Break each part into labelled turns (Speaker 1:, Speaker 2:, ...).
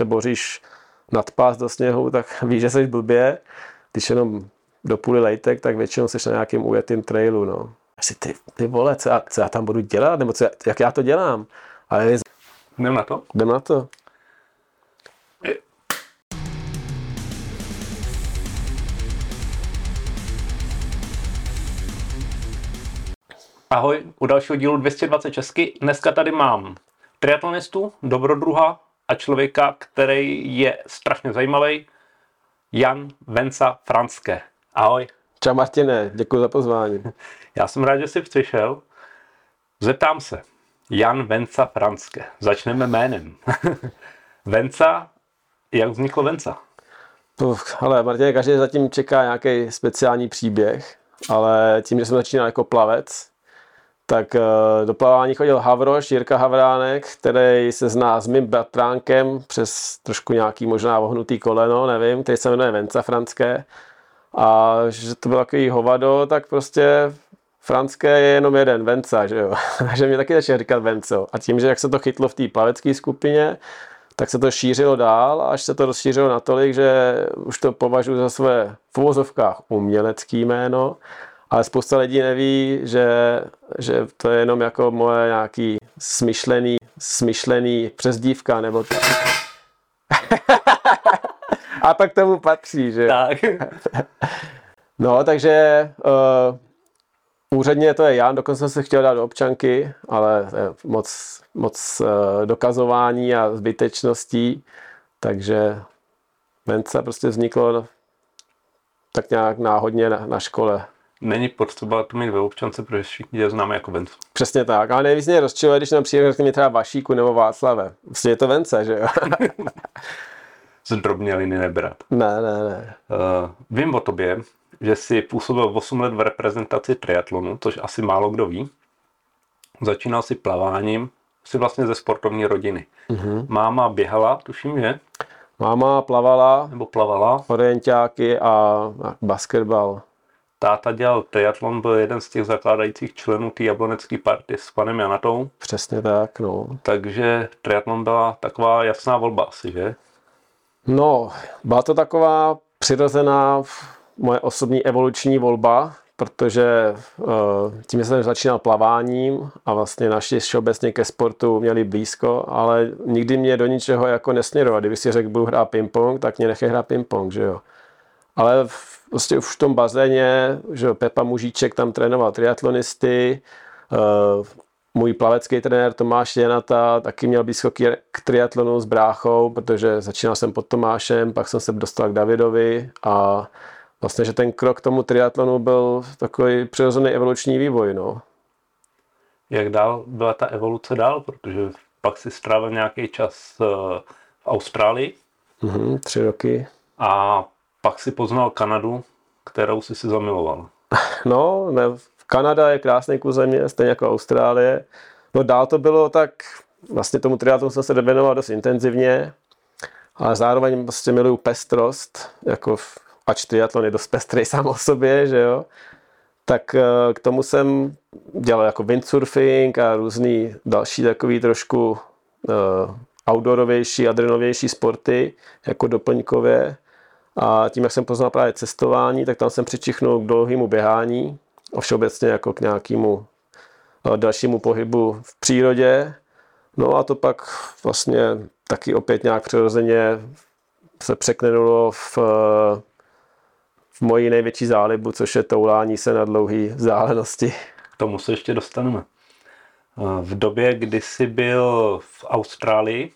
Speaker 1: se boříš nad pás do sněhu, tak víš, že jsi blbě. Když jenom do půly lejtek, tak většinou jsi na nějakým ujetým trailu, no. Asi ty, ty vole, co já, co já tam budu dělat, nebo co, jak já to dělám. Ale
Speaker 2: Jdem na to?
Speaker 1: jdem na to.
Speaker 2: Ahoj, u dalšího dílu 220 Česky. Dneska tady mám triatlonistu, dobrodruha a člověka, který je strašně zajímavý, Jan Venca Franské. Ahoj.
Speaker 1: Čau Martine, děkuji za pozvání.
Speaker 2: Já jsem rád, že jsi přišel. Zeptám se. Jan Venca Franské. Začneme jménem. Venca, jak vzniklo Venca?
Speaker 1: Uf, ale Martine, každý zatím čeká nějaký speciální příběh, ale tím, že jsem začínal jako plavec, tak eh, do plavání chodil Havroš, Jirka Havránek, který se zná s mým bratránkem přes trošku nějaký možná ohnutý koleno, nevím, který se jmenuje Venca Franské. A že to byl takový hovado, tak prostě Franské je jenom jeden, Venca, že jo. Takže mě taky začal říkat Venco. A tím, že jak se to chytlo v té plavecké skupině, tak se to šířilo dál, až se to rozšířilo natolik, že už to považuji za své v uvozovkách umělecký jméno, ale spousta lidí neví, že, že to je jenom jako moje nějaký smyšlený, smyšlený přezdívka, nebo A pak tomu patří, že.
Speaker 2: Tak.
Speaker 1: No, takže uh, úředně to je Jan, dokonce jsem se chtěl dát do občanky, ale je moc, moc uh, dokazování a zbytečností, takže Vence prostě vzniklo tak nějak náhodně na, na škole.
Speaker 2: Není potřeba to mít ve občance, protože všichni tě známe jako Vencu.
Speaker 1: Přesně tak, ale nejvíc mě rozčiluje, když nám přijde řekne mi třeba Vašíku nebo Václave. Prostě je to Vence, že jo?
Speaker 2: Zdrobněliny nebrat.
Speaker 1: ne, ne, ne.
Speaker 2: Uh, vím o tobě, že jsi působil 8 let v reprezentaci triatlonu, což asi málo kdo ví. Začínal si plaváním, jsi vlastně ze sportovní rodiny. Mm-hmm. Máma běhala, tuším, že?
Speaker 1: Máma plavala,
Speaker 2: Nebo plavala.
Speaker 1: orientáky a basketbal.
Speaker 2: Táta dělal triatlon, byl jeden z těch zakládajících členů té jablonecké party s panem Janatou.
Speaker 1: Přesně tak, no.
Speaker 2: Takže triatlon byla taková jasná volba asi, že?
Speaker 1: No, byla to taková přirozená moje osobní evoluční volba, protože uh, tím, že jsem začínal plaváním a vlastně naši všeobecně ke sportu měli blízko, ale nikdy mě do ničeho jako nesměroval. Kdyby si řekl, budu hrát ping-pong, tak mě nechej hrát ping-pong, že jo. Ale v, prostě už v tom bazéně, že Pepa Mužíček tam trénoval triatlonisty, uh, můj plavecký trenér Tomáš Jenata taky měl blízko k k triatlonu s bráchou, protože začínal jsem pod Tomášem, pak jsem se dostal k Davidovi a vlastně, že ten krok k tomu triatlonu byl takový přirozený evoluční vývoj, no.
Speaker 2: Jak dál byla ta evoluce dál, protože pak si strávil nějaký čas eh, v Austrálii
Speaker 1: Mhm, tři roky.
Speaker 2: a pak si poznal Kanadu, kterou si si zamiloval.
Speaker 1: No, ne, Kanada je krásný kus země, stejně jako Austrálie. No dál to bylo tak, vlastně tomu triatlonu jsem se věnoval dost intenzivně, ale zároveň prostě miluju pestrost, jako v, ač triatlon je dost pestrý sám o sobě, že jo. Tak eh, k tomu jsem dělal jako windsurfing a různý další takový trošku uh, outdoorovější, adrenovější sporty, jako doplňkově. A tím, jak jsem poznal právě cestování, tak tam jsem přičichnul k dlouhému běhání a všeobecně jako k nějakému eh, dalšímu pohybu v přírodě. No a to pak vlastně taky opět nějak přirozeně se překlenulo v, eh, v moji největší zálibu, což je toulání se na dlouhé vzdálenosti.
Speaker 2: K tomu se ještě dostaneme. Eh, V době, kdy jsi byl v Austrálii,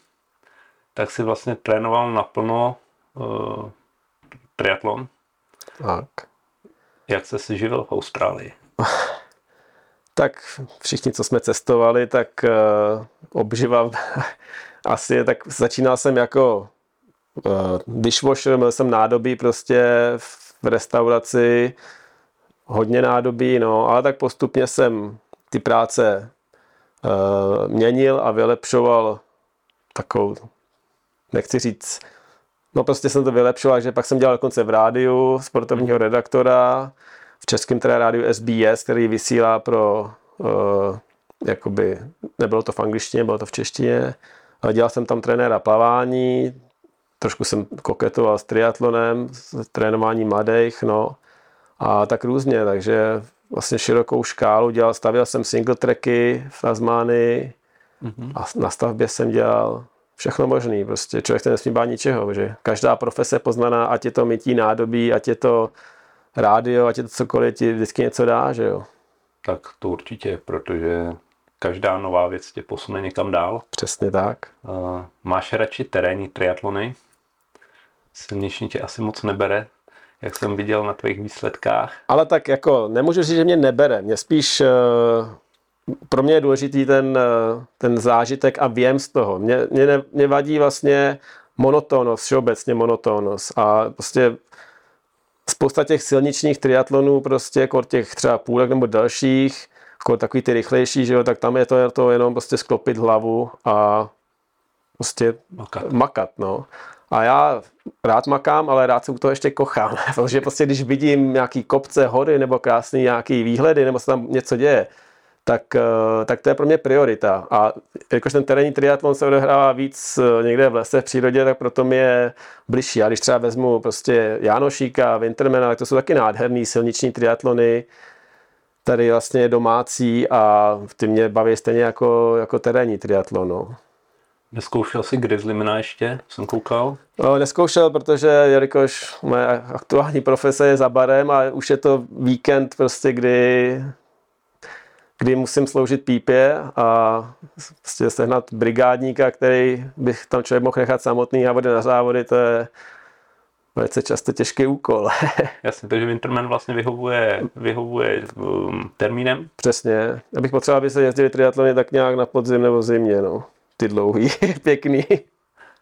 Speaker 2: tak si vlastně trénoval naplno triatlon.
Speaker 1: Tak.
Speaker 2: Jak jsi si živil v Austrálii?
Speaker 1: Tak všichni, co jsme cestovali, tak uh, obživa asi je, tak začínal jsem jako uh, dishwasher, měl jsem nádobí prostě v restauraci, hodně nádobí, no, ale tak postupně jsem ty práce uh, měnil a vylepšoval takovou, nechci říct, no prostě jsem to vylepšoval, že pak jsem dělal dokonce v rádiu sportovního redaktora, v českém teda rádiu SBS, který vysílá pro, uh, jakoby, nebylo to v angličtině, bylo to v češtině, ale dělal jsem tam trenéra plavání, trošku jsem koketoval s triatlonem, s trénováním mladých, no. A tak různě, takže vlastně širokou škálu dělal, stavěl jsem single tracky v Tasmánii mm-hmm. a na stavbě jsem dělal všechno možný, prostě člověk se nesmí bát ničeho, že každá profese poznaná, ať je to mytí nádobí, ať je to rádio, ať je to cokoliv, ti vždycky něco dá, že jo.
Speaker 2: Tak to určitě, protože každá nová věc tě posune někam dál.
Speaker 1: Přesně tak.
Speaker 2: Uh, máš radši terénní triatlony? Silniční tě asi moc nebere, jak jsem viděl na tvých výsledkách.
Speaker 1: Ale tak jako nemůžu říct, že mě nebere. Mě spíš uh, pro mě je důležitý ten, uh, ten zážitek a věm z toho. Mě, mě, ne, mě vadí vlastně monotónnost, všeobecně monotónnost a prostě spousta těch silničních triatlonů, prostě jako těch třeba půlek nebo dalších, jako takový ty rychlejší, že jo, tak tam je to, je to jenom prostě sklopit hlavu a prostě makat. makat no. A já rád makám, ale rád se u toho ještě kochám, protože prostě když vidím nějaký kopce, hory nebo krásný nějaký výhledy, nebo se tam něco děje, tak, eh, tak to je pro mě priorita. A jakož ten terénní triatlon se odehrává víc eh, někde v lese, v přírodě, tak proto mi je bližší. A když třeba vezmu prostě Jánošíka, Wintermana, tak to jsou taky nádherný silniční triatlony, tady vlastně domácí a ty mě baví stejně jako, jako terénní triatlon. No.
Speaker 2: Neskoušel jsi Grizzlymana ještě? Jsem koukal.
Speaker 1: No, neskoušel, protože jelikož moje aktuální profese je za barem a už je to víkend prostě, kdy kdy musím sloužit pípě a prostě sehnat brigádníka, který bych tam člověk mohl nechat samotný a vody na závody, to je velice často těžký úkol.
Speaker 2: Jasně, takže Winterman vlastně vyhovuje, vyhovuje um, termínem?
Speaker 1: Přesně. Já bych potřeboval, aby se jezdili triatlony tak nějak na podzim nebo zimě, no. Ty dlouhý, pěkný.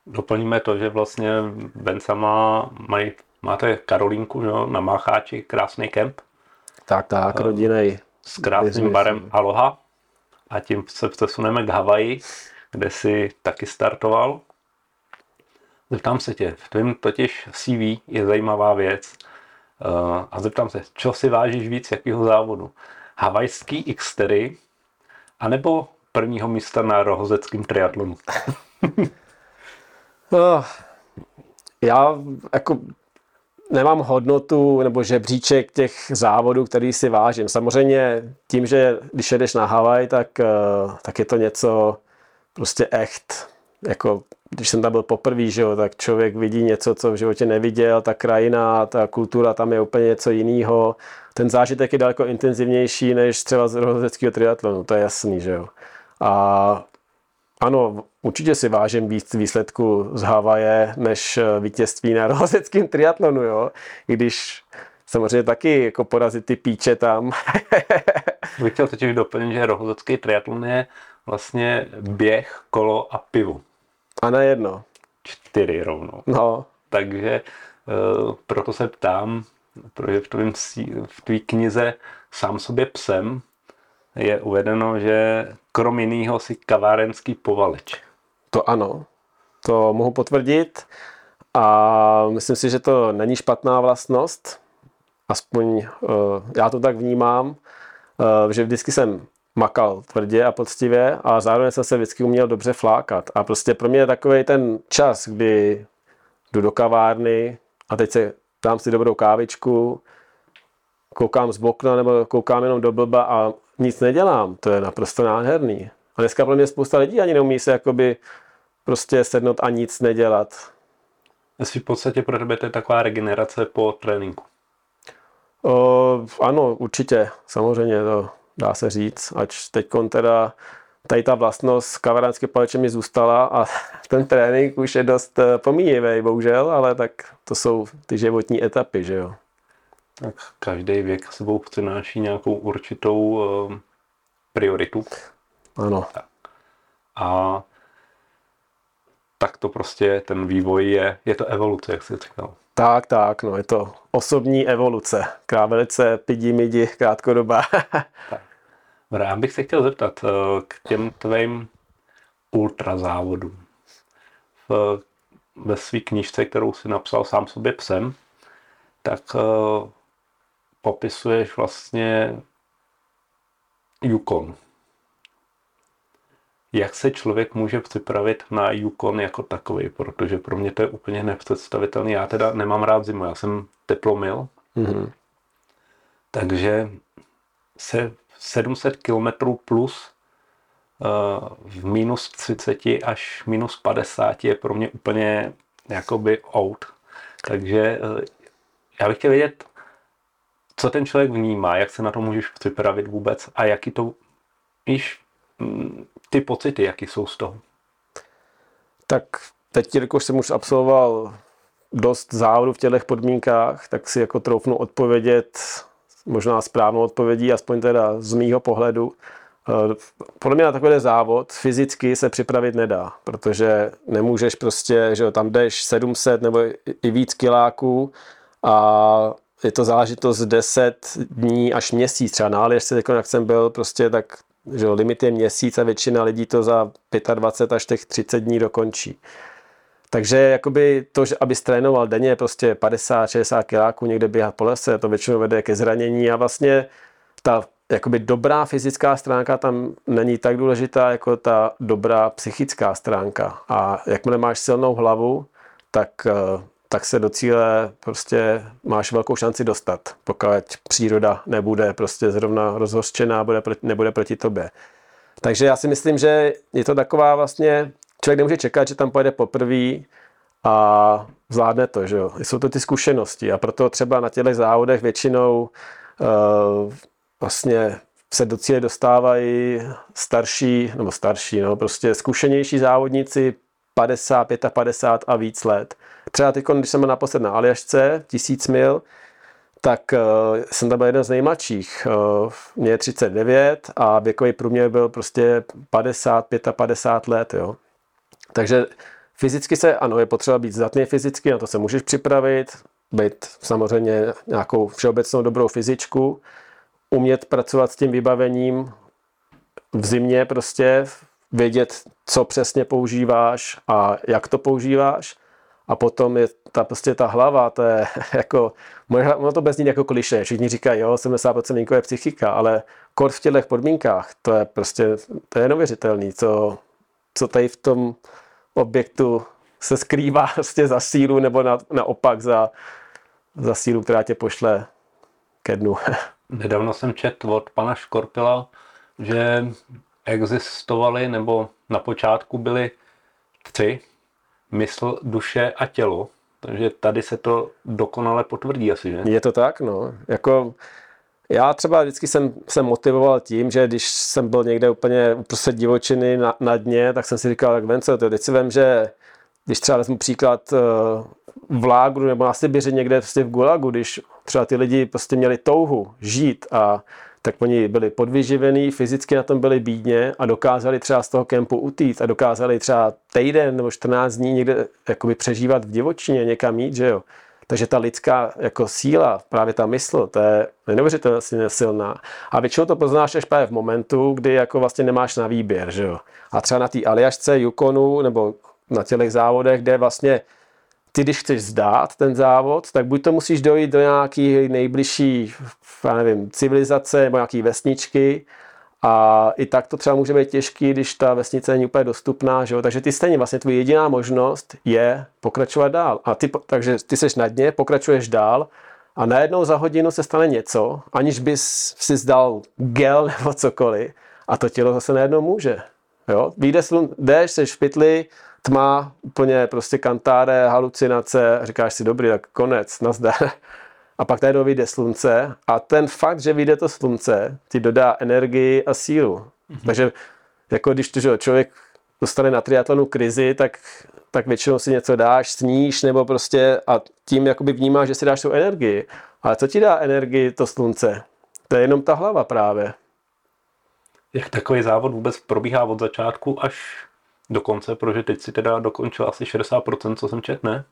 Speaker 2: Doplníme to, že vlastně Bencama mají, máte Karolínku, jo, na Mácháči, krásný kemp.
Speaker 1: Tak, tak, uh, rodinej
Speaker 2: s krásným barem Aloha a tím se přesuneme k Havaji, kde si taky startoval. Zeptám se tě, v tvém totiž CV je zajímavá věc uh, a zeptám se, čo si vážíš víc, jakýho závodu? Havajský Xtery anebo prvního místa na rohozeckém triatlonu?
Speaker 1: oh, já jako nemám hodnotu nebo žebříček těch závodů, který si vážím. Samozřejmě tím, že když jedeš na Havaj, tak, eh, tak je to něco prostě echt. Jako když jsem tam byl poprvé, že jo, tak člověk vidí něco, co v životě neviděl, ta krajina, ta kultura tam je úplně něco jiného. Ten zážitek je daleko intenzivnější než třeba z rohozeckého triatlonu, to je jasný, že jo. A ano, určitě si vážím víc výsledku z Havaje, než eh, vítězství na rohozeckém triatlonu, jo. I když samozřejmě taky jako porazit ty píče tam.
Speaker 2: Bych chtěl totiž doplnit, že rohozecký triatlon je vlastně běh, kolo a pivo.
Speaker 1: A na jedno.
Speaker 2: Čtyři rovnou.
Speaker 1: No.
Speaker 2: Takže uh, proto se ptám, protože v, tvým, v tvý knize Sám sobě psem je uvedeno, že krom jiného si kavárenský povaleč.
Speaker 1: To ano, to mohu potvrdit a myslím si, že to není špatná vlastnost, aspoň uh, já to tak vnímám, uh, že vždycky jsem makal tvrdě a poctivě a zároveň jsem se vždycky uměl dobře flákat. A prostě pro mě je takový ten čas, kdy jdu do kavárny a teď se dám si dobrou kávičku, koukám z okna nebo koukám jenom do blba a nic nedělám. To je naprosto nádherný. A dneska pro mě spousta lidí ani neumí se jakoby prostě sednout a nic nedělat.
Speaker 2: Jestli v podstatě pro tebe to je taková regenerace po tréninku.
Speaker 1: O, ano, určitě, samozřejmě to dá se říct, ač teď teda tady ta vlastnost kavaránské paleče mi zůstala a ten trénink už je dost eh, pomíjivý, bohužel, ale tak to jsou ty životní etapy, že jo.
Speaker 2: Tak každý věk sebou přináší nějakou určitou uh, prioritu.
Speaker 1: Ano.
Speaker 2: Tak. A tak to prostě ten vývoj je, je to evoluce, jak jsi říkal.
Speaker 1: Tak, tak, no je to osobní evoluce. Která velice pidi midi, krátkodoba.
Speaker 2: tak. Já bych se chtěl zeptat eh, k těm tvým ultrazávodům. V, ve své knižce, kterou si napsal sám sobě psem, tak uh, popisuješ vlastně Yukon. Jak se člověk může připravit na Yukon jako takový, protože pro mě to je úplně nepředstavitelný. Já teda nemám rád zimu, já jsem teplomil, mm-hmm. takže se 700 km plus uh, v minus 30 až minus 50 je pro mě úplně jakoby out. Takže uh, já bych chtěl vědět, co ten člověk vnímá, jak se na to můžeš připravit vůbec a jaký to, víš, ty pocity, jaký jsou z toho.
Speaker 1: Tak teď, jakož jsem už absolvoval dost závodu v těchto podmínkách, tak si jako troufnu odpovědět možná správnou odpovědí, aspoň teda z mýho pohledu. Eh, podle mě na takový závod fyzicky se připravit nedá, protože nemůžeš prostě, že tam jdeš 700 nebo i víc kiláků a je to záležitost 10 dní až měsíc. Třeba na Aljašce, jako jak jsem byl, prostě tak že limit je měsíc a většina lidí to za 25 až těch 30 dní dokončí. Takže jakoby to, že aby trénoval denně prostě 50-60 kiláků někde běhat po lese, to většinou vede ke zranění a vlastně ta jakoby dobrá fyzická stránka tam není tak důležitá jako ta dobrá psychická stránka. A jakmile máš silnou hlavu, tak, eh, tak se do cíle prostě máš velkou šanci dostat, pokud příroda nebude prostě zrovna rozhořčená, bude, nebude proti tobě. Takže já si myslím, že je to taková vlastně člověk nemůže čekat, že tam pojede poprvé a zvládne to, že jo. Jsou to ty zkušenosti a proto třeba na těchto závodech většinou uh, vlastně se do cíle dostávají starší, nebo starší, no, prostě zkušenější závodníci 50, 55 a víc let. Třeba teď, když jsem byl naposled na Aljašce, tisíc mil, tak uh, jsem tam byl jeden z nejmladších. Uh, mě je 39 a věkový průměr byl prostě 50, 55 let, jo. Takže fyzicky se, ano, je potřeba být zdatný fyzicky, na to se můžeš připravit, být samozřejmě nějakou všeobecnou dobrou fyzičku, umět pracovat s tím vybavením v zimě prostě, vědět, co přesně používáš a jak to používáš. A potom je ta, prostě ta hlava, to je jako, ono to bez ní jako kliše. Všichni říkají, jo, 70% je psychika, ale kor v těchto podmínkách, to je prostě, to je neuvěřitelný, co, co tady v tom objektu se skrývá prostě za sílu nebo na, naopak za, za sílu, která tě pošle ke dnu.
Speaker 2: Nedávno jsem četl od pana Škorpila, že existovaly nebo na počátku byly tři, mysl, duše a tělo. Takže tady se to dokonale potvrdí asi, že?
Speaker 1: Je to tak, no. Jako, já třeba vždycky jsem se motivoval tím, že když jsem byl někde úplně uprostřed divočiny na, na dně, tak jsem si říkal, tak Vence, to teď si vím, že když třeba vezmu příklad eh, v Lágru nebo na Sibiři někde prostě v Gulagu, když třeba ty lidi prostě měli touhu žít a tak oni byli podvyživení, fyzicky na tom byli bídně a dokázali třeba z toho kempu utíct a dokázali třeba týden nebo 14 dní někde jakoby přežívat v divočině, někam jít, že jo. Takže ta lidská jako síla, právě ta mysl, to je neuvěřitelně silná. A většinou to poznáš až právě v momentu, kdy jako vlastně nemáš na výběr, že jo. A třeba na té Aljašce, Yukonu nebo na těch závodech, kde vlastně ty, když chceš zdát ten závod, tak buď to musíš dojít do nějaký nejbližší, já nevím, civilizace nebo nějaký vesničky, a i tak to třeba může být těžký, když ta vesnice není úplně dostupná, že jo? takže ty stejně vlastně tvoje jediná možnost je pokračovat dál. A ty, takže ty seš na dně, pokračuješ dál a najednou za hodinu se stane něco, aniž bys si zdal gel nebo cokoliv a to tělo zase najednou může. Jo? Vyjde slun, jdeš, seš v pytli, tma, úplně prostě kantáre, halucinace, říkáš si dobrý, tak konec, nazdar a pak najednou vyjde slunce a ten fakt, že vyjde to slunce, ti dodá energii a sílu. Mm-hmm. Takže jako když to, že člověk dostane na triatlonu krizi, tak, tak většinou si něco dáš, sníš nebo prostě a tím jakoby vnímáš, že si dáš tu energii. Ale co ti dá energii to slunce? To je jenom ta hlava právě.
Speaker 2: Jak takový závod vůbec probíhá od začátku až do konce, protože teď si teda dokončil asi 60%, co jsem čet, ne?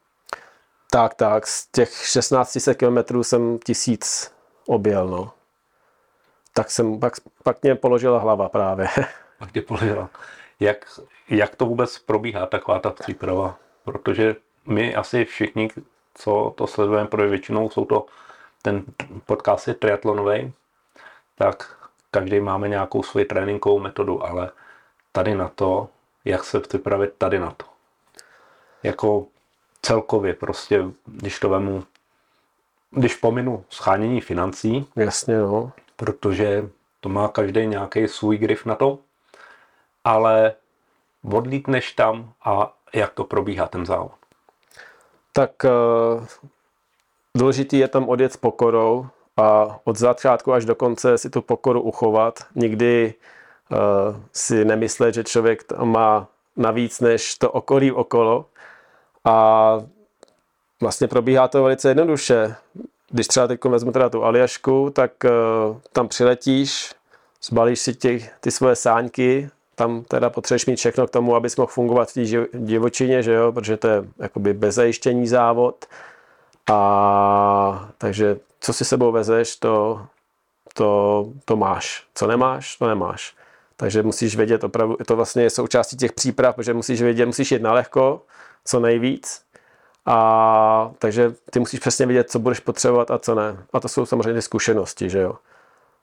Speaker 1: Tak, tak, z těch 1600 km jsem tisíc objel, no. Tak jsem, pak, pak mě položila hlava právě.
Speaker 2: Pak tě položila. Jak, jak to vůbec probíhá taková ta příprava? Protože my asi všichni, co to sledujeme, protože většinou jsou to, ten podcast je triatlonový, tak každý máme nějakou svoji tréninkovou metodu, ale tady na to, jak se připravit tady na to. Jako celkově prostě, když to vemu, když pominu schánění financí,
Speaker 1: Jasně, no.
Speaker 2: protože to má každý nějaký svůj grif na to, ale odlítneš tam a jak to probíhá ten závod.
Speaker 1: Tak uh, důležitý je tam odjet s pokorou a od začátku až do konce si tu pokoru uchovat. Nikdy uh, si nemyslet, že člověk má navíc než to okolí okolo. A vlastně probíhá to velice jednoduše. Když třeba teď vezmu teda tu Aljašku, tak uh, tam přiletíš, zbalíš si těch, ty svoje sáňky, tam teda potřebuješ mít všechno k tomu, abys mohl fungovat v té divočině, že jo, protože to je jakoby bezajištění závod. A takže co si sebou vezeš, to, to, to máš. Co nemáš, to nemáš. Takže musíš vědět opravdu, to vlastně je součástí těch příprav, protože musíš vědět, musíš jít na lehko, co nejvíc. A takže ty musíš přesně vědět, co budeš potřebovat a co ne. A to jsou samozřejmě ty zkušenosti, že jo.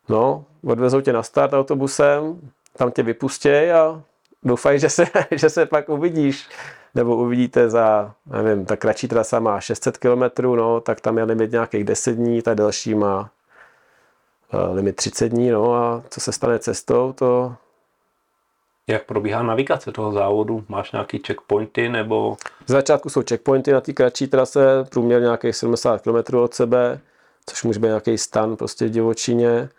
Speaker 1: No, odvezou tě na start autobusem, tam tě vypustěj a doufaj, že se, že se pak uvidíš. Nebo uvidíte za, nevím, ta kratší trasa má 600 km, no, tak tam je limit nějakých 10 dní, ta delší má uh, limit 30 dní, no a co se stane cestou, to...
Speaker 2: Jak probíhá navigace toho závodu? Máš nějaký checkpointy nebo...
Speaker 1: Z začátku jsou checkpointy na té kratší trase, průměr nějakých 70 km od sebe, což může být nějaký stan prostě v divočině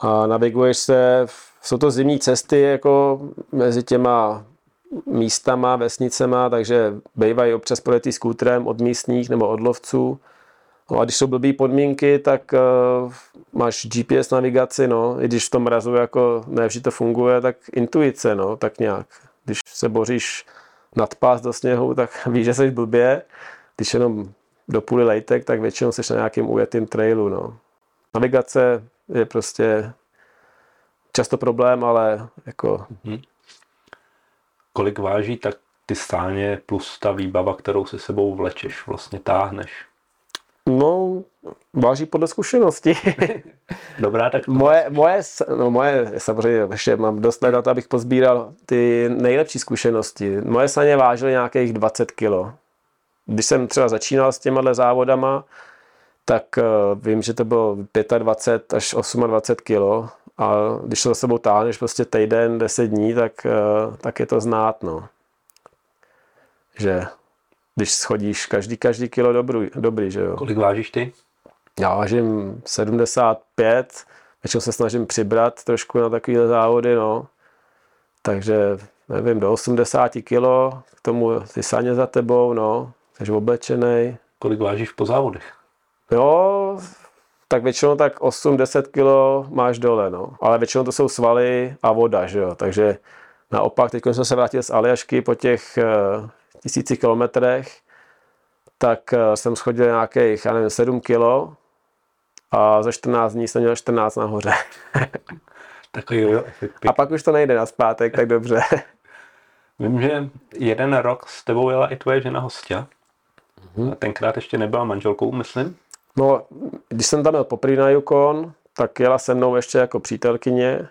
Speaker 1: a naviguješ se, jsou to zimní cesty jako mezi těma místama, vesnicema, takže bývají občas projetý skútrem od místních nebo od lovců. No a když jsou blbý podmínky, tak uh, máš GPS navigaci, no, i když v tom mrazu jako ne vždy to funguje, tak intuice, no, tak nějak. Když se boříš nad pás do sněhu, tak víš, že jsi blbě. Když jenom do půly lejtek, tak většinou jsi na nějakým ujetým trailu, no. Navigace je prostě často problém, ale jako... Mm-hmm.
Speaker 2: Kolik váží tak ty stáně plus ta výbava, kterou si sebou vlečeš, vlastně táhneš?
Speaker 1: No, váží podle zkušenosti.
Speaker 2: Dobrá, tak to
Speaker 1: moje, moje, no moje, samozřejmě ještě mám dost let na to, abych pozbíral ty nejlepší zkušenosti. Moje saně vážily nějakých 20 kilo. Když jsem třeba začínal s těma závodama, tak uh, vím, že to bylo 25 až 28 kilo a když to za sebou táhneš prostě týden, 10 dní, tak, uh, tak je to znát, no. Že když schodíš každý, každý kilo dobrý, dobrý, že jo.
Speaker 2: Kolik vážíš ty?
Speaker 1: Já vážím 75, většinou se snažím přibrat trošku na takové závody, no. Takže, nevím, do 80 kilo, k tomu ty saně za tebou, no. Jsi oblečený.
Speaker 2: Kolik vážíš po závodech?
Speaker 1: Jo, tak většinou tak 8-10 kg máš dole, no. Ale většinou to jsou svaly a voda, že jo. Takže naopak, teď jsem se vrátil z Aljašky po těch uh, tisíci kilometrech, tak uh, jsem schodil nějakých, já nevím, 7 kg a za 14 dní jsem měl 14 nahoře.
Speaker 2: Takový jo,
Speaker 1: A pak už to nejde na zpátek, tak dobře.
Speaker 2: Vím, že jeden rok s tebou jela i tvoje žena hostě. Mm-hmm. A tenkrát ještě nebyla manželkou, myslím.
Speaker 1: No, když jsem tam byl poprvé na Yukon, tak jela se mnou ještě jako přítelkyně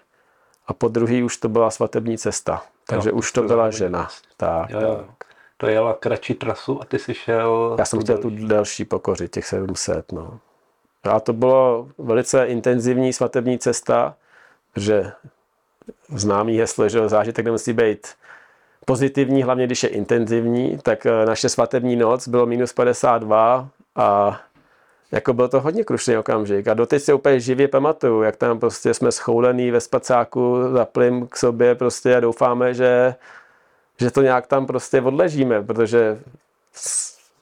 Speaker 1: a po druhý už to byla svatební cesta. Takže jo, už to byla žena. Tak,
Speaker 2: jo, jo.
Speaker 1: tak.
Speaker 2: To jela kratší trasu a ty si šel...
Speaker 1: Já jsem chtěl tu delší pokořit, těch 700. No. A to bylo velice intenzivní svatební cesta, že známý heslo, že zážitek nemusí být pozitivní, hlavně když je intenzivní, tak eh, naše svatební noc bylo minus 52 a jako byl to hodně krušný okamžik. A doteď si úplně živě pamatuju, jak tam prostě jsme schoulený ve spacáku, zaplým k sobě prostě a doufáme, že, že to nějak tam prostě odležíme, protože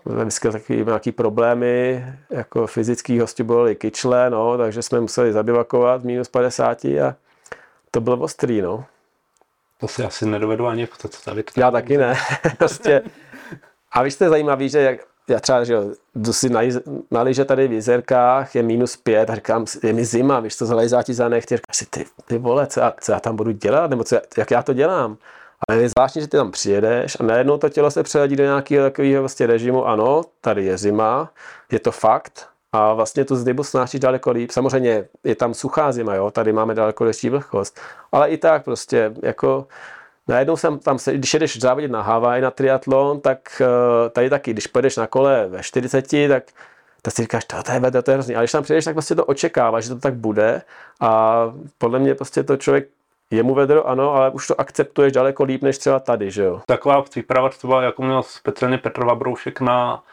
Speaker 1: vždycky taky nějaký problémy, jako fyzický hosti byly kyčle, no, takže jsme museli zabivakovat minus 50 a to bylo ostrý, no.
Speaker 2: To si asi nedovedu ani představit.
Speaker 1: Já taky ne. prostě. A víš, to je zajímavé, že jak, já třeba, že jdu si na, na liže tady v jezerkách, je minus pět a říkám, je mi zima, víš, to zalejzá ti za nechtěr, říkám si, ty, ty vole, co já, co já tam budu dělat, nebo co, jak já to dělám. Ale je zvláštní, že ty tam přijedeš a najednou to tělo se přeladí do nějakého takového vlastně režimu, ano, tady je zima, je to fakt, a vlastně tu zdybu snášíš daleko líp. Samozřejmě je tam suchá zima, jo? tady máme daleko lepší vlhkost, ale i tak prostě jako najednou jsem tam, se, když jedeš závodit na Havaj na triatlon, tak eh, tady taky, když pojedeš na kole ve 40, tak tak si říkáš, to, to je vedro, to je hrozný. Ale když tam přijdeš, tak prostě to očekává, že to tak bude. A podle mě prostě to člověk je mu vedro, ano, ale už to akceptuješ daleko líp, než třeba tady, že jo.
Speaker 2: Taková příprava třeba, jako měl speciálně Petr Vabroušek na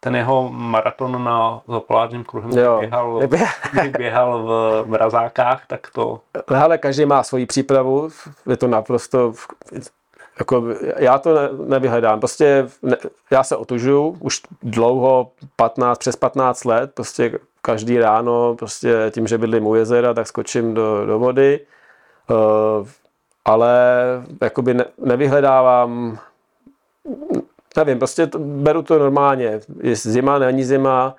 Speaker 2: ten jeho maraton na zapolárním kruhem, jo. běhal, běhal v mrazákách, tak to...
Speaker 1: Ale každý má svoji přípravu, je to naprosto jako, já to ne, nevyhledám. Prostě ne, já se otužuju už dlouho, 15, přes 15 let, prostě každý ráno, prostě tím, že bydlím u jezera, tak skočím do, do vody. Uh, ale jakoby ne, nevyhledávám, nevím, prostě to, beru to normálně. Je zima, není zima,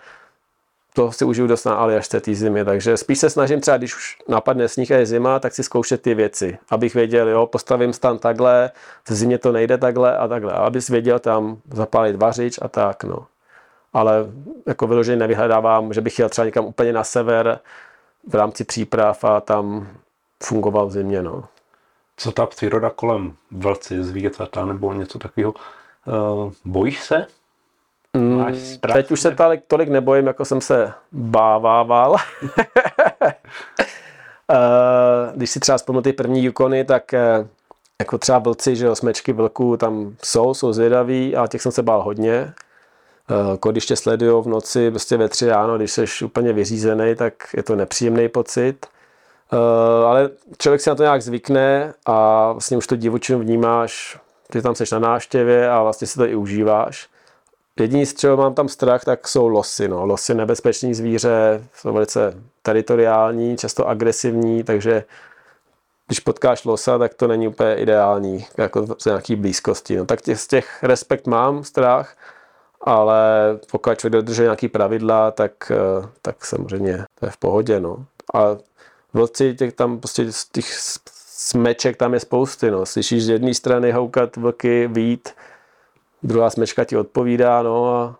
Speaker 1: to si užiju dost na Aljašce té zimy, takže spíš se snažím třeba, když už napadne sníh a je zima, tak si zkoušet ty věci, abych věděl, jo, postavím stan takhle, v zimě to nejde takhle a takhle, abys věděl tam zapálit vařič a tak, no. Ale jako vyloženě nevyhledávám, že bych chtěl třeba někam úplně na sever v rámci příprav a tam fungoval v zimě, no.
Speaker 2: Co ta příroda kolem vlci, zvířata nebo něco takového, uh, bojíš se?
Speaker 1: Mm, teď už se tolik, tolik nebojím, jako jsem se bávával. Eh, když si třeba vzpomínám ty první Yukony, tak eh, jako třeba vlci, že jo, smečky vlků tam jsou, jsou zvědaví a těch jsem se bál hodně. Eh, když tě sledují v noci, prostě ve tři ráno, když jsi úplně vyřízený, tak je to nepříjemný pocit. Ale člověk si na to nějak zvykne a vlastně už to divočinu vnímáš, ty tam seš na náštěvě a vlastně si to i užíváš. Jediný, z čeho mám tam strach, tak jsou losy. No. Losy nebezpečný zvíře, jsou velice teritoriální, často agresivní, takže když potkáš losa, tak to není úplně ideální, jako z nějaký blízkosti. No, tak z těch respekt mám, strach, ale pokud člověk dodržuje nějaký pravidla, tak, eh, tak samozřejmě to je v pohodě. No. A vlci, těch tam prostě těch smeček tam je spousty. No. Slyšíš z jedné strany houkat vlky, vít, druhá smečka ti odpovídá, no a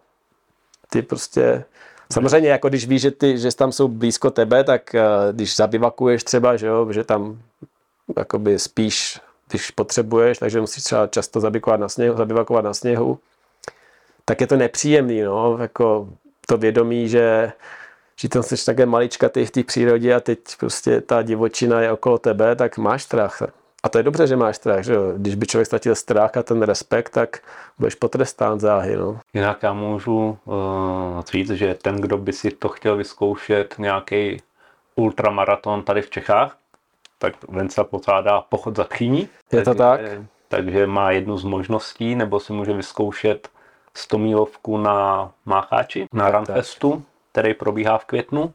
Speaker 1: ty prostě Samozřejmě, jako když víš, že, ty, že tam jsou blízko tebe, tak uh, když zabivakuješ třeba, že, jo, že tam jakoby spíš, když potřebuješ, takže musíš třeba často zabivakovat na sněhu, zabivakovat na sněhu, tak je to nepříjemný, no, jako to vědomí, že, že tam jsi také malička ty v té přírodě a teď prostě ta divočina je okolo tebe, tak máš strach. A to je dobře, že máš strach, že jo? Když by člověk ztratil strach a ten respekt, tak budeš potrestán záhy, no.
Speaker 2: Jinak já můžu uh, říct, že ten, kdo by si to chtěl vyzkoušet, nějaký ultramaraton tady v Čechách, tak Venca pořádá pochod za tchýní.
Speaker 1: Je to tak?
Speaker 2: Takže má jednu z možností, nebo si může vyzkoušet 100 mílovku na Mácháči, na Runfestu, který probíhá v květnu.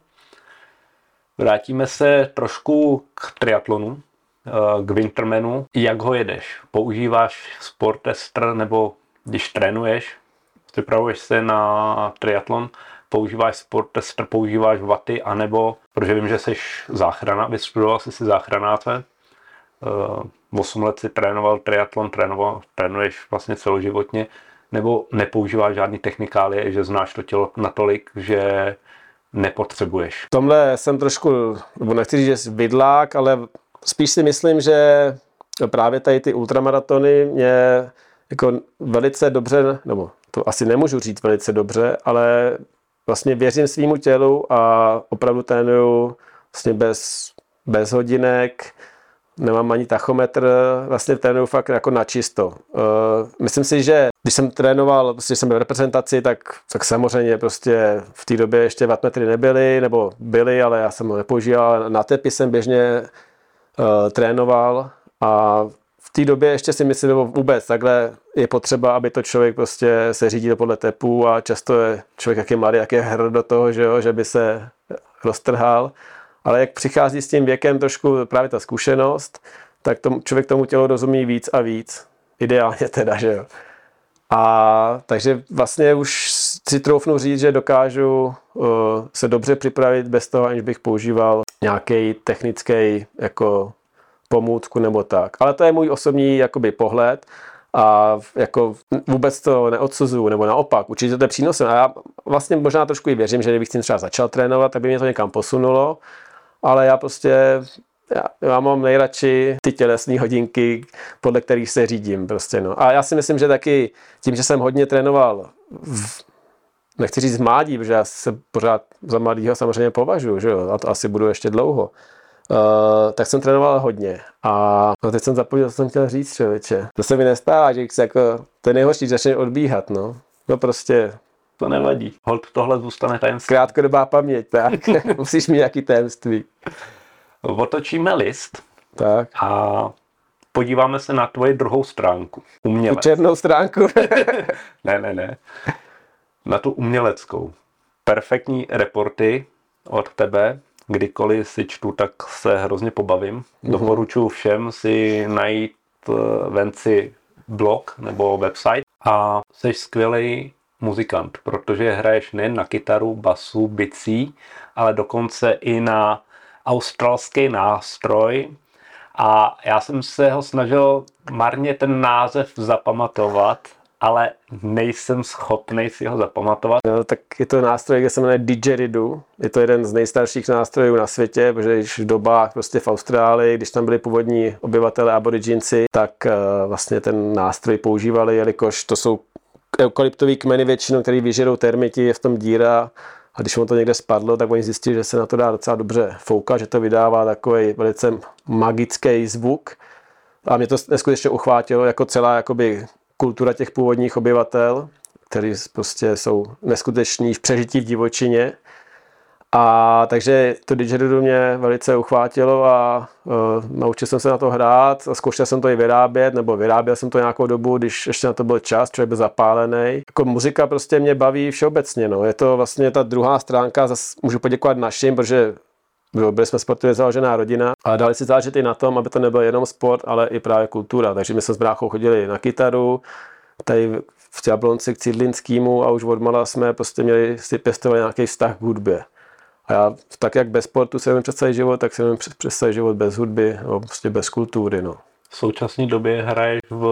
Speaker 2: Vrátíme se trošku k triatlonu, Eh, k Wintermanu, jak ho jedeš. Používáš Sportester nebo když trénuješ, připravuješ se na triatlon, používáš Sportester, používáš vaty, anebo, protože vím, že jsi záchrana, vystudoval jsi si záchranáře, 8 eh, let si trénoval triatlon, trénoval, trénuješ vlastně celoživotně, nebo nepoužíváš žádný technikálie, že znáš to tělo natolik, že nepotřebuješ.
Speaker 1: V tomhle jsem trošku, nebo nechci říct, že vidlák, ale spíš si myslím, že právě tady ty ultramaratony mě jako velice dobře, nebo to asi nemůžu říct velice dobře, ale vlastně věřím svýmu tělu a opravdu trénuju vlastně bez, bez hodinek, nemám ani tachometr, vlastně trénuju fakt jako na čisto. Uh, myslím si, že když jsem trénoval, prostě jsem byl v reprezentaci, tak, tak samozřejmě prostě v té době ještě wattmetry nebyly, nebo byly, ale já jsem ho nepoužíval. Na tepy jsem běžně uh, trénoval a v té době ještě si myslím, nebo vůbec takhle je potřeba, aby to člověk prostě se řídil podle tepu a často je člověk, jak je mladý, jak je hr do toho, že, jo, že by se roztrhal. Ale jak přichází s tím věkem trošku právě ta zkušenost, tak tomu, člověk tomu tělo rozumí víc a víc. Ideálně teda, že jo. A takže vlastně už si troufnu říct, že dokážu uh, se dobře připravit bez toho, aniž bych používal nějaký technický jako pomůcku nebo tak. Ale to je můj osobní jakoby pohled a jako vůbec to neodsuzuju, nebo naopak, určitě to je přínosem. A já vlastně možná trošku i věřím, že kdybych tím třeba začal trénovat, tak by mě to někam posunulo, ale já prostě já, já mám nejradši ty tělesné hodinky, podle kterých se řídím prostě, no. A já si myslím, že taky tím, že jsem hodně trénoval v, nechci říct mládí, protože já se pořád za mladýho samozřejmě považuji, že jo, a to asi budu ještě dlouho. Uh, tak jsem trénoval hodně. A no teď jsem zapomněl, co jsem chtěl říct, člověče. To se mi nestává, že se jako, to je nejhorší, začne odbíhat, no. No prostě
Speaker 2: to nevadí. Hold, tohle zůstane tajemství.
Speaker 1: Krátkodobá paměť, tak. Musíš mít nějaký tajemství.
Speaker 2: Otočíme list.
Speaker 1: Tak.
Speaker 2: A podíváme se na tvoji druhou stránku.
Speaker 1: Umělec. Tu černou stránku?
Speaker 2: ne, ne, ne. Na tu uměleckou. Perfektní reporty od tebe. Kdykoliv si čtu, tak se hrozně pobavím. Mm-hmm. Doporučuji všem si najít eh, venci blog nebo website a jsi skvělý muzikant, protože hraješ nejen na kytaru, basu, bicí, ale dokonce i na australský nástroj. A já jsem se ho snažil marně ten název zapamatovat, ale nejsem schopný si ho zapamatovat.
Speaker 1: No, tak je to nástroj, kde se jmenuje didgeridoo. Je to jeden z nejstarších nástrojů na světě, protože již v dobách prostě v Austrálii, když tam byli původní obyvatele aboriginci, tak uh, vlastně ten nástroj používali, jelikož to jsou eukalyptový kmeny většinou, který vyžerou termiti, je v tom díra a když mu to někde spadlo, tak oni zjistili, že se na to dá docela dobře foukat, že to vydává takový velice magický zvuk. A mě to neskutečně uchvátilo jako celá jakoby, kultura těch původních obyvatel, kteří prostě jsou neskuteční v přežití v divočině. A takže to didgeridoo mě velice uchvátilo a uh, naučil jsem se na to hrát a zkoušel jsem to i vyrábět, nebo vyráběl jsem to nějakou dobu, když ještě na to byl čas, člověk byl zapálený. Jako muzika prostě mě baví všeobecně, no. Je to vlastně ta druhá stránka, zase můžu poděkovat našim, protože byli jsme sportovně založená rodina a dali si záležet i na tom, aby to nebyl jenom sport, ale i právě kultura. Takže my jsme s bráchou chodili na kytaru, tady v Jablonci k Cidlinskýmu a už od mala jsme prostě měli si pěstovali nějaký vztah k hudbě. A já tak jak bez sportu si umím představit život, tak si umím představit život bez hudby, nebo prostě bez kultury. No.
Speaker 2: V současné době hraješ v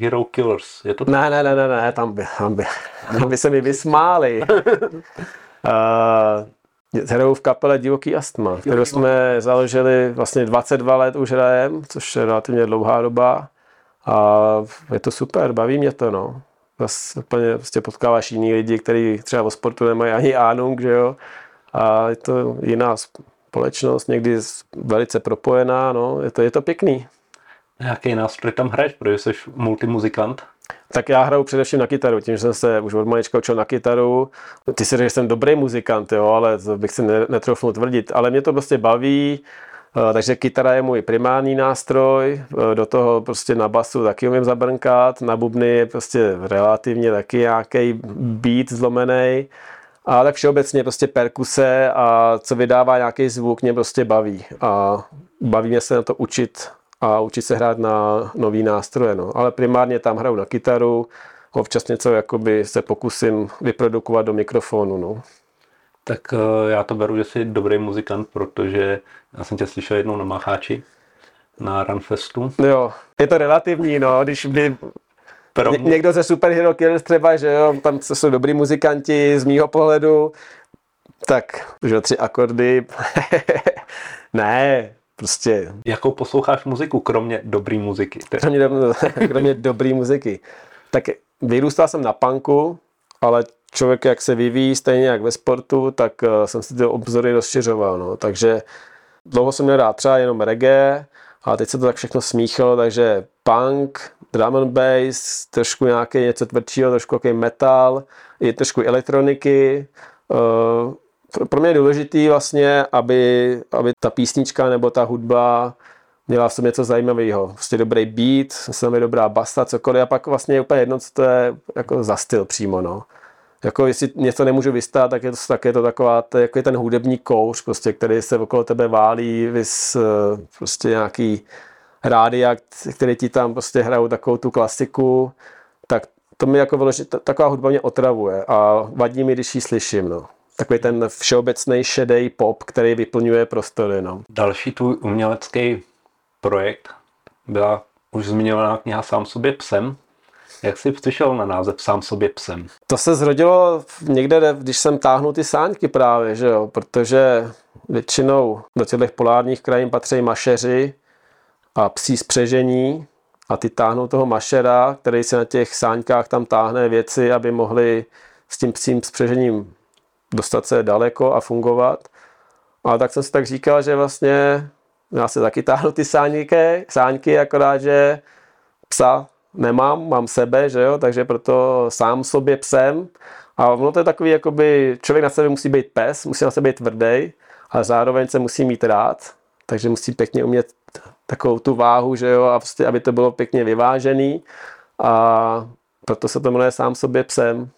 Speaker 2: Hero Killers, je to
Speaker 1: Ne, ne, ne, ne, ne tam by, tam by, tam by se mi vysmáli. uh, hraju v kapele Divoký astma, kterou jsme založili vlastně 22 let už hrajem, což je relativně dlouhá doba. A je to super, baví mě to, no. Zase úplně prostě potkáváš jiný lidi, kteří třeba o sportu nemají ani ánung, že jo a je to jiná společnost, někdy velice propojená, no, je to, je to pěkný.
Speaker 2: Jaký nástroj tam hraješ, protože jsi multimuzikant?
Speaker 1: Tak já hraju především na kytaru, tím, že jsem se už od malička učil na kytaru. Ty si řekl, že jsem dobrý muzikant, jo, ale to bych si netroufnul tvrdit. Ale mě to prostě baví, eh, takže kytara je můj primární nástroj, eh, do toho prostě na basu taky umím zabrnkat, na bubny je prostě relativně taky nějaký beat zlomený. A tak všeobecně prostě perkuse a co vydává nějaký zvuk mě prostě baví. A baví mě se na to učit a učit se hrát na nový nástroje. No. Ale primárně tam hraju na kytaru, občas něco jakoby se pokusím vyprodukovat do mikrofonu. No.
Speaker 2: Tak eh, já to beru, že jsi dobrý muzikant, protože já jsem tě slyšel jednou na Macháči, na Runfestu.
Speaker 1: Jo, je to relativní, no, když by pro mě... Někdo ze Super Hero Killers třeba, že jo, tam jsou dobrý muzikanti z mýho pohledu, tak, že tři akordy, ne, prostě.
Speaker 2: Jakou posloucháš muziku, kromě dobrý muziky?
Speaker 1: Kromě, kromě dobrý muziky. Tak vyrůstal jsem na punku, ale člověk, jak se vyvíjí, stejně jak ve sportu, tak uh, jsem si ty obzory rozšiřoval, no. takže dlouho jsem měl rád třeba jenom reggae, a teď se to tak všechno smíchalo, takže punk, drum and bass, trošku nějaké něco tvrdšího, trošku nějaký metal, i trošku elektroniky. Eh, pro mě je důležitý vlastně, aby, aby ta písnička nebo ta hudba měla v sobě něco zajímavého. Prostě dobrý beat, samozřejmě dobrá basta, cokoliv a pak vlastně je úplně jedno, co to je jako za styl přímo. No. Jako jestli něco nemůžu vystát, tak je to, tak je to taková, to, jako je ten hudební kouř, prostě, který se okolo tebe válí, vys, eh, prostě nějaký rádia, který ti tam prostě hrajou takovou tu klasiku, tak to mi jako vyložit, taková hudba mě otravuje a vadí mi, když ji slyším, no. Takový ten všeobecný šedý pop, který vyplňuje prostory, no.
Speaker 2: Další tvůj umělecký projekt byla už zmiňovaná kniha Sám sobě psem. Jak jsi přišel na název Sám sobě psem?
Speaker 1: To se zrodilo někde, když jsem táhnul ty sáňky právě, že jo, protože většinou do těch polárních krajin patří mašeři a psí spřežení a ty táhnou toho mašera, který se na těch sáňkách tam táhne věci, aby mohli s tím psím spřežením dostat se daleko a fungovat. A tak jsem si tak říkal, že vlastně já se taky táhnu ty sáňky, sáňky, akorát, že psa nemám, mám sebe, že jo, takže proto sám sobě psem. A ono to je takový, jakoby člověk na sebe musí být pes, musí na sebe být tvrdý, ale zároveň se musí mít rád, takže musí pěkně umět takovou tu váhu, že jo, a prostě, aby to bylo pěkně vyvážený. A proto se to jmenuje sám sobě psem.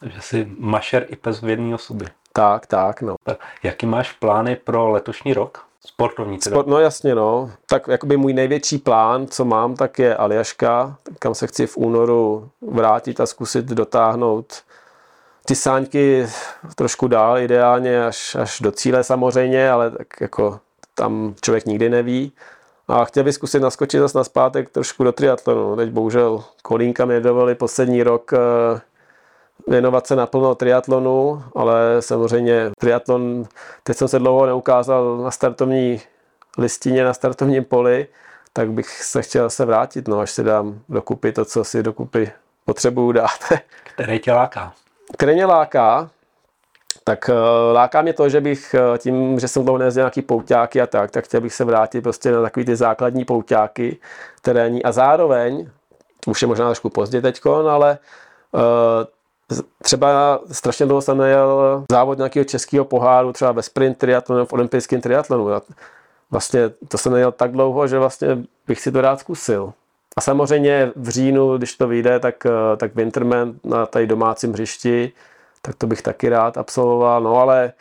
Speaker 2: Takže si mašer i pes v jedné osobě.
Speaker 1: Tak, tak, no.
Speaker 2: Jaký máš plány pro letošní rok? Sportovní teda. Sport,
Speaker 1: no jasně, no. Tak jakoby můj největší plán, co mám, tak je Aljaška, kam se chci v únoru vrátit a zkusit dotáhnout ty sáňky trošku dál, ideálně až, až do cíle samozřejmě, ale tak jako tam člověk nikdy neví. A chtěl bych zkusit naskočit zase na zpátek trošku do triatlonu. Teď bohužel kolínka mi dovolili poslední rok eh, věnovat se naplno triatlonu, ale samozřejmě triatlon, teď jsem se dlouho neukázal na startovní listině, na startovním poli, tak bych se chtěl se vrátit, no, až si dám dokupy to, co si dokupy potřebuju dát.
Speaker 2: Který tě láká?
Speaker 1: Který mě láká? Tak uh, láká mě to, že bych uh, tím, že jsem dlouho nejezdil nějaký pouťáky a tak, tak chtěl bych se vrátit prostě na takový ty základní pouťáky terénní a zároveň, už je možná trošku pozdě teďkon, ale uh, Třeba strašně dlouho jsem nejel závod nějakého českého poháru, třeba ve sprint triatlonu, v olympijském triatlonu. Vlastně to jsem nejel tak dlouho, že vlastně bych si to rád zkusil. A samozřejmě v říjnu, když to vyjde, tak, eh, tak Winterman na tady domácím hřišti, tak to bych taky rád absolvoval. No ale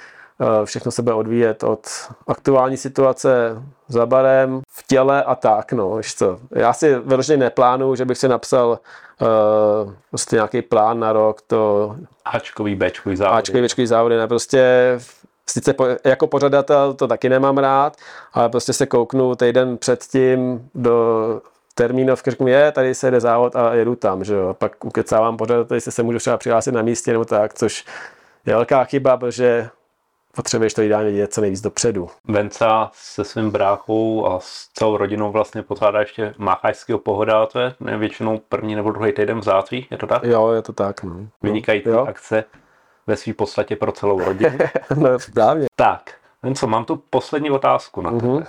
Speaker 1: eh, všechno se bude odvíjet od aktuální situace za barem, v těle a tak. No, co. Já si vyloženě neplánuju, že bych si napsal uh, prostě nějaký plán na rok. To...
Speaker 2: Ačkový, Bčkový závody.
Speaker 1: Ačkový, Bčkový závody, ne, prostě sice po, jako pořadatel to taky nemám rád, ale prostě se kouknu týden předtím do termínovky, řeknu, je, tady se jde závod a jedu tam, že jo. Pak ukecávám pořadatel, jestli se můžu třeba přihlásit na místě nebo tak, což je velká chyba, protože potřebuješ to ideálně dělat co nejvíc dopředu.
Speaker 2: Venca se svým bráchou a s celou rodinou vlastně pořádá ještě máchajského pohoda, to je většinou první nebo druhý týden v září, je to tak?
Speaker 1: Jo, je to tak. No.
Speaker 2: Vynikající jo. akce ve své podstatě pro celou rodinu.
Speaker 1: no, správně.
Speaker 2: Tak, Venco, mám tu poslední otázku na uh-huh.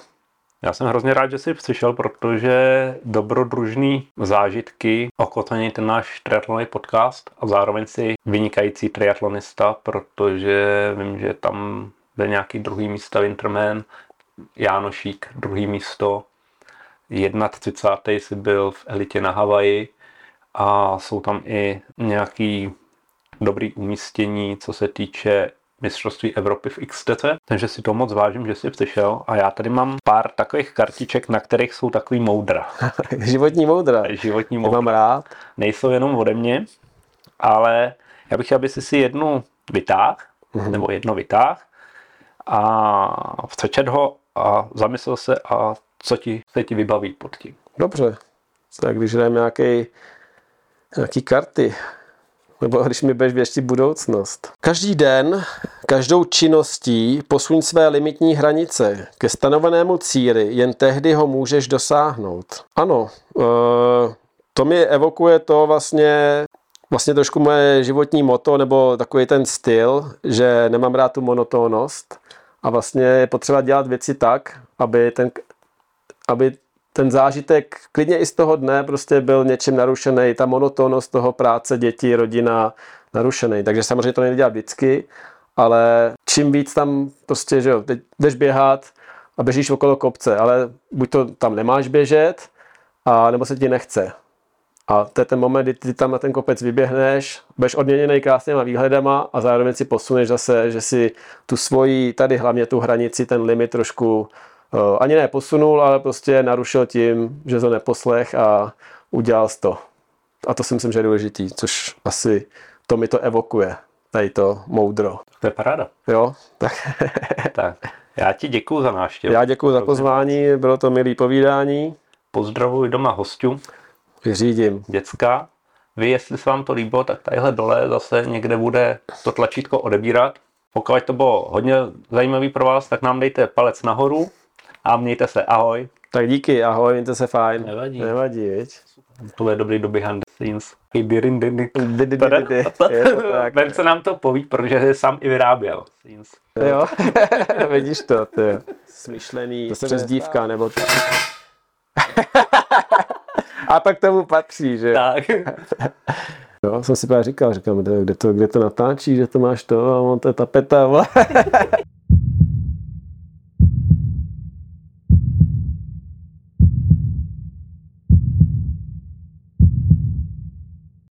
Speaker 2: Já jsem hrozně rád, že jsi přišel, protože dobrodružný zážitky okotvení ten náš triatlonový podcast a zároveň si vynikající triatlonista, protože vím, že tam byl nějaký druhý místo Winterman, Jánošík, druhý místo, 31. si byl v elitě na Havaji a jsou tam i nějaký dobrý umístění, co se týče mistrovství Evropy v XTC, takže si to moc vážím, že jsi přišel a já tady mám pár takových kartiček, na kterých jsou takový moudra.
Speaker 1: Životní moudra.
Speaker 2: Životní moudra.
Speaker 1: Mám rád.
Speaker 2: Nejsou jenom ode mě, ale já bych chtěl, aby si si jednu vytáhl, mm-hmm. nebo jedno vytáh a přečet ho a zamyslel se a co ti se ti vybaví pod tím.
Speaker 1: Dobře. Tak když jdeme nějaký, nějaký karty, nebo když mi budeš věštit budoucnost. Každý den, každou činností posuň své limitní hranice. Ke stanovenému cíli jen tehdy ho můžeš dosáhnout. Ano, uh, to mi evokuje to vlastně vlastně trošku moje životní moto nebo takový ten styl, že nemám rád tu monotónnost a vlastně je potřeba dělat věci tak, aby ten, aby ten zážitek klidně i z toho dne prostě byl něčím narušený, ta monotónnost toho práce, děti, rodina narušený. Takže samozřejmě to nejde dělat vždycky, ale čím víc tam prostě, že jo, teď jdeš běhat a běžíš okolo kopce, ale buď to tam nemáš běžet, a nebo se ti nechce. A to je ten moment, kdy ty tam na ten kopec vyběhneš, budeš odměněný krásnýma výhledama a zároveň si posuneš zase, že si tu svoji, tady hlavně tu hranici, ten limit trošku ani ne posunul, ale prostě narušil tím, že to neposlech a udělal to. A to si myslím, že je důležitý, což asi to mi to evokuje, tady to moudro.
Speaker 2: To je paráda.
Speaker 1: Jo, tak.
Speaker 2: tak. Já ti děkuji za návštěvu.
Speaker 1: Já děkuji za pozvání, bylo to milý povídání.
Speaker 2: Pozdravuji doma hostů.
Speaker 1: Vyřídím.
Speaker 2: Děcka. Vy, jestli se vám to líbilo, tak tadyhle dole zase někde bude to tlačítko odebírat Pokud to bylo hodně zajímavý pro vás, tak nám dejte palec nahoru a mějte se. Ahoj.
Speaker 1: Tak díky, ahoj, mějte se fajn.
Speaker 2: Nevadí.
Speaker 1: Nevadí, viď?
Speaker 2: To je dobrý do behind the scenes. Ben se nám to poví, protože je sám i vyráběl. Scenes.
Speaker 1: Jo, vidíš to, ty. Smyšlený to přezdívka, nebo to. A tak tomu patří, že?
Speaker 2: Tak.
Speaker 1: Jo, jsem si právě říkal, říkám, kde, kde, to, kde to natáčí, že to máš to a on to je tapeta.